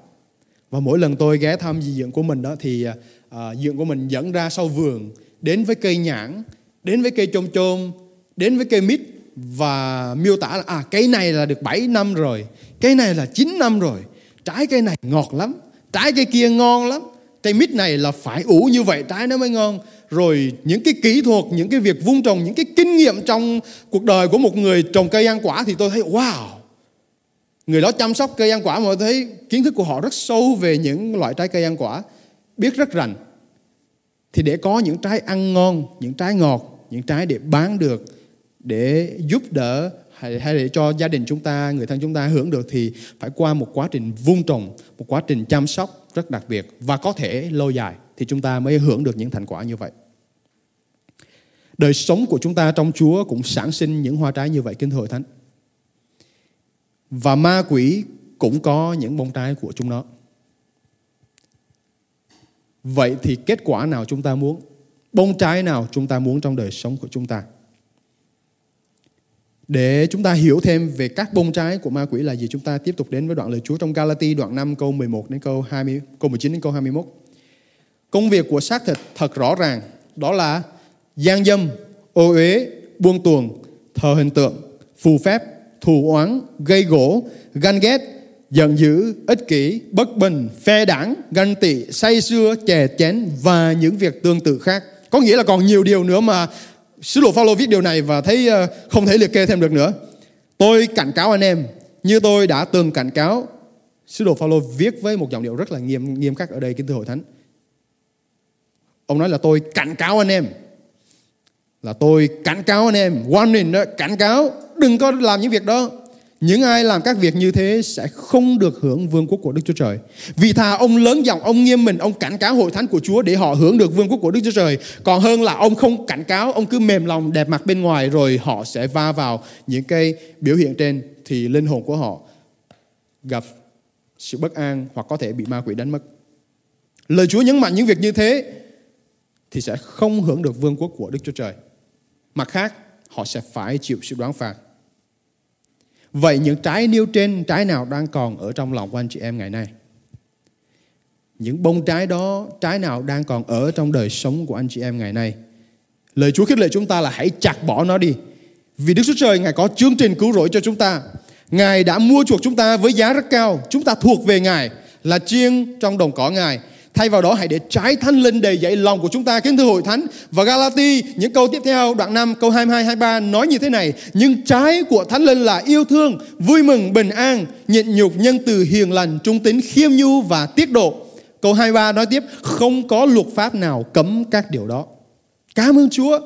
S2: Và mỗi lần tôi ghé thăm dì dưỡng của mình đó thì à, à dưỡng của mình dẫn ra sau vườn đến với cây nhãn, đến với cây chôm chôm, đến với cây mít và miêu tả là à cây này là được 7 năm rồi, cây này là 9 năm rồi, trái cây này ngọt lắm, trái cây kia ngon lắm, cây mít này là phải ủ như vậy trái nó mới ngon. Rồi những cái kỹ thuật, những cái việc vun trồng, những cái kinh nghiệm trong cuộc đời của một người trồng cây ăn quả thì tôi thấy wow. Người đó chăm sóc cây ăn quả mà tôi thấy kiến thức của họ rất sâu về những loại trái cây ăn quả, biết rất rành. Thì để có những trái ăn ngon, những trái ngọt, những trái để bán được để giúp đỡ hay, hay để cho gia đình chúng ta, người thân chúng ta hưởng được thì phải qua một quá trình vun trồng, một quá trình chăm sóc rất đặc biệt và có thể lâu dài thì chúng ta mới hưởng được những thành quả như vậy. Đời sống của chúng ta trong Chúa cũng sản sinh những hoa trái như vậy kính thưa hội thánh. Và ma quỷ cũng có những bông trái của chúng nó. Vậy thì kết quả nào chúng ta muốn? Bông trái nào chúng ta muốn trong đời sống của chúng ta? Để chúng ta hiểu thêm về các bông trái của ma quỷ là gì, chúng ta tiếp tục đến với đoạn lời Chúa trong Galati đoạn 5 câu 11 đến câu 20, câu 19 đến câu 21. Công việc của xác thịt thật rõ ràng, đó là gian dâm, ô uế, buông tuồng, thờ hình tượng, phù phép, thù oán, gây gỗ, ganh ghét, giận dữ, ích kỷ, bất bình, phe đảng, ganh tị, say xưa chè chén và những việc tương tự khác. Có nghĩa là còn nhiều điều nữa mà Sứ đồ Phaolô viết điều này và thấy ờ, không thể liệt kê thêm được nữa. Tôi cảnh cáo anh em như tôi đã từng cảnh cáo. Sứ đồ Phaolô viết với một giọng điệu rất là nghiêm nghiêm khắc ở đây kính thưa hội thánh. Ông nói là tôi cảnh cáo anh em. Là tôi cảnh cáo anh em, warning đó, cảnh cáo, đừng có làm những việc đó. Những ai làm các việc như thế sẽ không được hưởng vương quốc của Đức Chúa Trời. Vì thà ông lớn giọng, ông nghiêm mình, ông cảnh cáo hội thánh của Chúa để họ hưởng được vương quốc của Đức Chúa Trời. Còn hơn là ông không cảnh cáo, ông cứ mềm lòng đẹp mặt bên ngoài rồi họ sẽ va vào những cái biểu hiện trên thì linh hồn của họ gặp sự bất an hoặc có thể bị ma quỷ đánh mất. Lời Chúa nhấn mạnh những việc như thế thì sẽ không hưởng được vương quốc của Đức Chúa Trời. Mặt khác, họ sẽ phải chịu sự đoán phạt Vậy những trái nêu trên, trái nào đang còn ở trong lòng của anh chị em ngày nay? Những bông trái đó, trái nào đang còn ở trong đời sống của anh chị em ngày nay? Lời Chúa khích lệ chúng ta là hãy chặt bỏ nó đi. Vì Đức Chúa Trời Ngài có chương trình cứu rỗi cho chúng ta. Ngài đã mua chuộc chúng ta với giá rất cao. Chúng ta thuộc về Ngài là chiên trong đồng cỏ Ngài. Thay vào đó hãy để trái thánh linh đầy dậy lòng của chúng ta kính thưa hội thánh. Và Galati những câu tiếp theo đoạn 5 câu 22 23 nói như thế này, nhưng trái của thánh linh là yêu thương, vui mừng, bình an, nhịn nhục, nhân từ, hiền lành, trung tín, khiêm nhu và tiết độ. Câu 23 nói tiếp, không có luật pháp nào cấm các điều đó. Cảm ơn Chúa.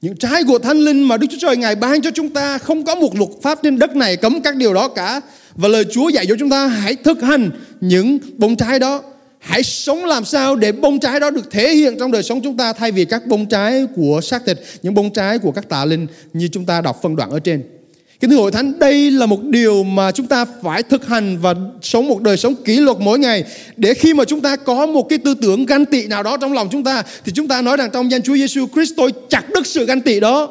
S2: Những trái của thánh linh mà Đức Chúa Trời Ngài ban cho chúng ta không có một luật pháp trên đất này cấm các điều đó cả. Và lời Chúa dạy cho chúng ta hãy thực hành những bông trái đó hãy sống làm sao để bông trái đó được thể hiện trong đời sống chúng ta thay vì các bông trái của xác thịt, những bông trái của các tà linh như chúng ta đọc phân đoạn ở trên. Kính thưa hội thánh, đây là một điều mà chúng ta phải thực hành và sống một đời sống kỷ luật mỗi ngày. Để khi mà chúng ta có một cái tư tưởng ganh tị nào đó trong lòng chúng ta, thì chúng ta nói rằng trong danh Chúa Giêsu Christ tôi chặt đứt sự ganh tị đó.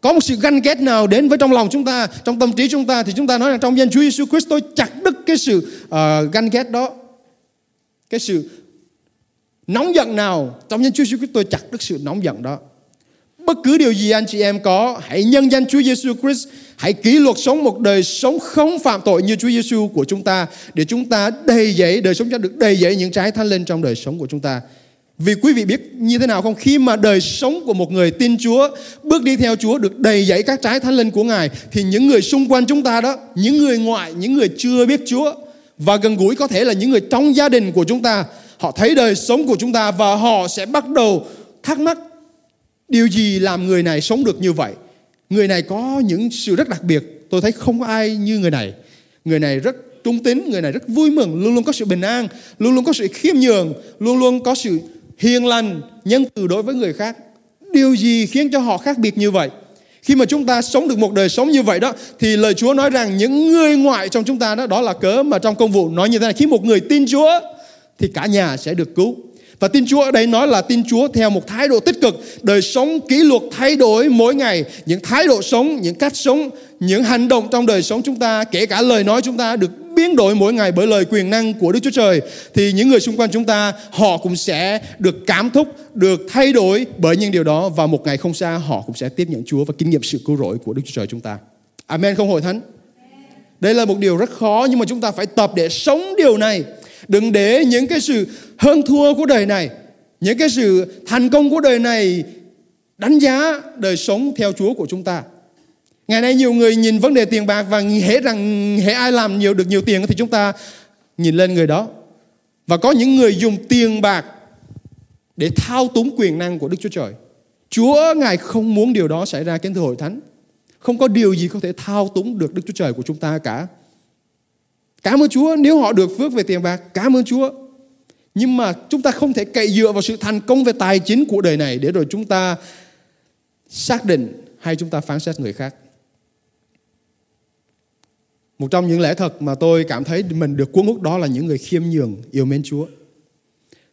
S2: Có một sự ganh ghét nào đến với trong lòng chúng ta, trong tâm trí chúng ta, thì chúng ta nói rằng trong danh Chúa Giêsu Christ tôi chặt đứt cái sự uh, ganh ghét đó. Cái sự nóng giận nào trong danh Chúa Giêsu Christ tôi chặt đứt sự nóng giận đó. Bất cứ điều gì anh chị em có, hãy nhân danh Chúa Giêsu Christ, hãy kỷ luật sống một đời sống không phạm tội như Chúa Giêsu của chúng ta để chúng ta đầy dẫy đời sống cho được đầy dẫy những trái thánh lên trong đời sống của chúng ta. Vì quý vị biết như thế nào không? Khi mà đời sống của một người tin Chúa, bước đi theo Chúa được đầy dẫy các trái thánh linh của Ngài thì những người xung quanh chúng ta đó, những người ngoại, những người chưa biết Chúa và gần gũi có thể là những người trong gia đình của chúng ta, họ thấy đời sống của chúng ta và họ sẽ bắt đầu thắc mắc Điều gì làm người này sống được như vậy? Người này có những sự rất đặc biệt. Tôi thấy không có ai như người này. Người này rất trung tín, người này rất vui mừng, luôn luôn có sự bình an, luôn luôn có sự khiêm nhường, luôn luôn có sự hiền lành, nhân từ đối với người khác. Điều gì khiến cho họ khác biệt như vậy? Khi mà chúng ta sống được một đời sống như vậy đó, thì lời Chúa nói rằng những người ngoại trong chúng ta đó đó là cớ mà trong công vụ nói như thế này khi một người tin Chúa, thì cả nhà sẽ được cứu. Và tin Chúa ở đây nói là tin Chúa theo một thái độ tích cực, đời sống kỷ luật thay đổi mỗi ngày, những thái độ sống, những cách sống, những hành động trong đời sống chúng ta, kể cả lời nói chúng ta được biến đổi mỗi ngày bởi lời quyền năng của Đức Chúa Trời thì những người xung quanh chúng ta họ cũng sẽ được cảm thúc, được thay đổi bởi những điều đó và một ngày không xa họ cũng sẽ tiếp nhận Chúa và kinh nghiệm sự cứu rỗi của Đức Chúa Trời chúng ta. Amen không hội thánh? Đây là một điều rất khó nhưng mà chúng ta phải tập để sống điều này. Đừng để những cái sự hơn thua của đời này, những cái sự thành công của đời này đánh giá đời sống theo Chúa của chúng ta. Ngày nay nhiều người nhìn vấn đề tiền bạc và hễ rằng hễ ai làm nhiều được nhiều tiền thì chúng ta nhìn lên người đó. Và có những người dùng tiền bạc để thao túng quyền năng của Đức Chúa Trời. Chúa Ngài không muốn điều đó xảy ra kính thưa hội thánh. Không có điều gì có thể thao túng được Đức Chúa Trời của chúng ta cả. Cảm ơn Chúa nếu họ được phước về tiền bạc. Cảm ơn Chúa. Nhưng mà chúng ta không thể cậy dựa vào sự thành công về tài chính của đời này để rồi chúng ta xác định hay chúng ta phán xét người khác. Một trong những lẽ thật mà tôi cảm thấy mình được cuốn hút đó là những người khiêm nhường, yêu mến Chúa.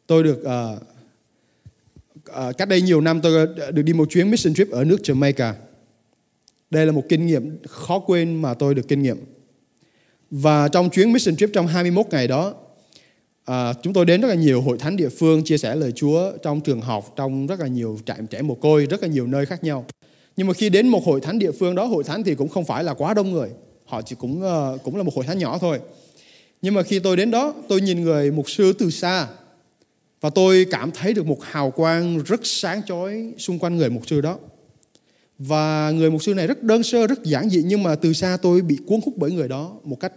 S2: Tôi được uh, uh, cách đây nhiều năm tôi được đi một chuyến mission trip ở nước Jamaica. Đây là một kinh nghiệm khó quên mà tôi được kinh nghiệm. Và trong chuyến mission trip trong 21 ngày đó, à, chúng tôi đến rất là nhiều hội thánh địa phương chia sẻ lời Chúa trong trường học, trong rất là nhiều trại trẻ mồ côi, rất là nhiều nơi khác nhau. Nhưng mà khi đến một hội thánh địa phương đó, hội thánh thì cũng không phải là quá đông người. Họ chỉ cũng uh, cũng là một hội thánh nhỏ thôi. Nhưng mà khi tôi đến đó, tôi nhìn người mục sư từ xa và tôi cảm thấy được một hào quang rất sáng chói xung quanh người mục sư đó. Và người mục sư này rất đơn sơ, rất giản dị nhưng mà từ xa tôi bị cuốn hút bởi người đó một cách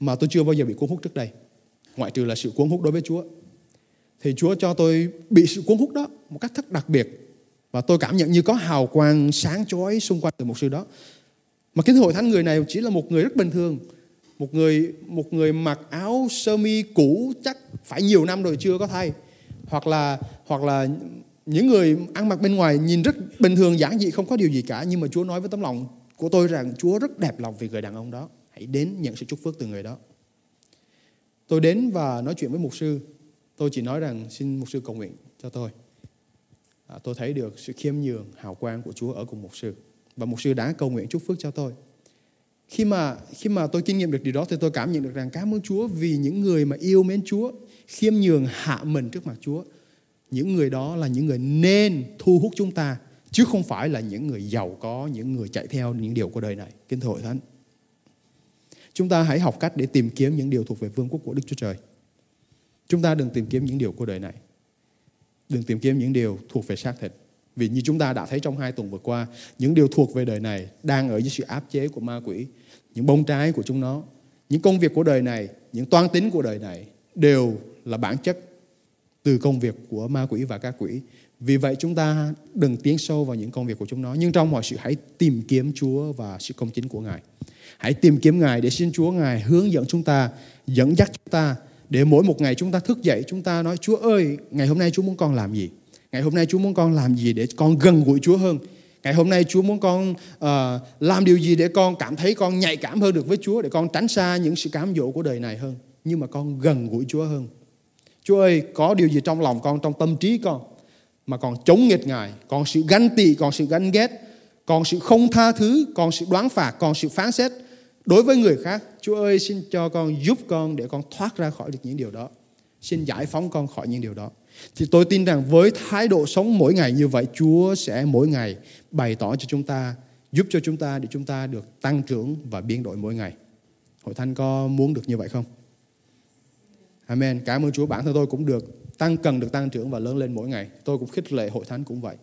S2: mà tôi chưa bao giờ bị cuốn hút trước đây. Ngoại trừ là sự cuốn hút đối với Chúa. Thì Chúa cho tôi bị sự cuốn hút đó một cách rất đặc biệt. Và tôi cảm nhận như có hào quang sáng chói xung quanh từ mục sư đó. Mà cái hội thánh người này chỉ là một người rất bình thường. Một người một người mặc áo sơ mi cũ chắc phải nhiều năm rồi chưa có thay. Hoặc là hoặc là những người ăn mặc bên ngoài nhìn rất bình thường giản dị không có điều gì cả. Nhưng mà Chúa nói với tấm lòng của tôi rằng Chúa rất đẹp lòng vì người đàn ông đó. Hãy đến nhận sự chúc phước từ người đó. Tôi đến và nói chuyện với mục sư. Tôi chỉ nói rằng xin mục sư cầu nguyện cho tôi. À, tôi thấy được sự khiêm nhường hào quang của Chúa ở cùng mục sư. Và mục sư đã cầu nguyện chúc phước cho tôi. Khi mà khi mà tôi kinh nghiệm được điều đó thì tôi cảm nhận được rằng cảm ơn Chúa vì những người mà yêu mến Chúa khiêm nhường hạ mình trước mặt Chúa những người đó là những người nên thu hút chúng ta, chứ không phải là những người giàu có, những người chạy theo những điều của đời này. Kính thưa hội thánh, chúng ta hãy học cách để tìm kiếm những điều thuộc về vương quốc của đức chúa trời. Chúng ta đừng tìm kiếm những điều của đời này. Đừng tìm kiếm những điều thuộc về xác thịt. Vì như chúng ta đã thấy trong hai tuần vừa qua, những điều thuộc về đời này đang ở dưới sự áp chế của ma quỷ, những bông trái của chúng nó. Những công việc của đời này, những toan tính của đời này đều là bản chất từ công việc của ma quỷ và các quỷ. Vì vậy chúng ta đừng tiến sâu vào những công việc của chúng nó. Nhưng trong mọi sự hãy tìm kiếm Chúa và sự công chính của Ngài. Hãy tìm kiếm Ngài để xin Chúa Ngài hướng dẫn chúng ta, dẫn dắt chúng ta. Để mỗi một ngày chúng ta thức dậy, chúng ta nói Chúa ơi, ngày hôm nay Chúa muốn con làm gì? Ngày hôm nay Chúa muốn con làm gì để con gần gũi Chúa hơn? Ngày hôm nay Chúa muốn con uh, làm điều gì để con cảm thấy con nhạy cảm hơn được với Chúa, để con tránh xa những sự cám dỗ của đời này hơn. Nhưng mà con gần gũi Chúa hơn. Chúa ơi, có điều gì trong lòng con, trong tâm trí con mà còn chống nghịch Ngài, còn sự ganh tị, còn sự ganh ghét, còn sự không tha thứ, còn sự đoán phạt, còn sự phán xét đối với người khác. Chúa ơi, xin cho con giúp con để con thoát ra khỏi được những điều đó. Xin giải phóng con khỏi những điều đó. Thì tôi tin rằng với thái độ sống mỗi ngày như vậy, Chúa sẽ mỗi ngày bày tỏ cho chúng ta, giúp cho chúng ta để chúng ta được tăng trưởng và biến đổi mỗi ngày. Hội thánh có muốn được như vậy không? Amen. Cảm ơn Chúa. Bản thân tôi cũng được tăng cần được tăng trưởng và lớn lên mỗi ngày. Tôi cũng khích lệ hội thánh cũng vậy.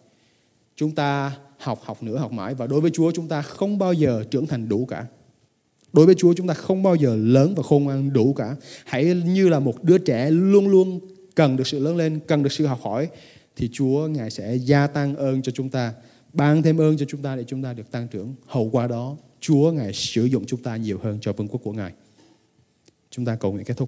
S2: Chúng ta học học nữa học mãi và đối với Chúa chúng ta không bao giờ trưởng thành đủ cả. Đối với Chúa chúng ta không bao giờ lớn và khôn ngoan đủ cả. Hãy như là một đứa trẻ luôn luôn cần được sự lớn lên, cần được sự học hỏi thì Chúa Ngài sẽ gia tăng ơn cho chúng ta, ban thêm ơn cho chúng ta để chúng ta được tăng trưởng. Hậu quả đó, Chúa Ngài sử dụng chúng ta nhiều hơn cho vương quốc của Ngài. Chúng ta cầu nguyện kết thúc.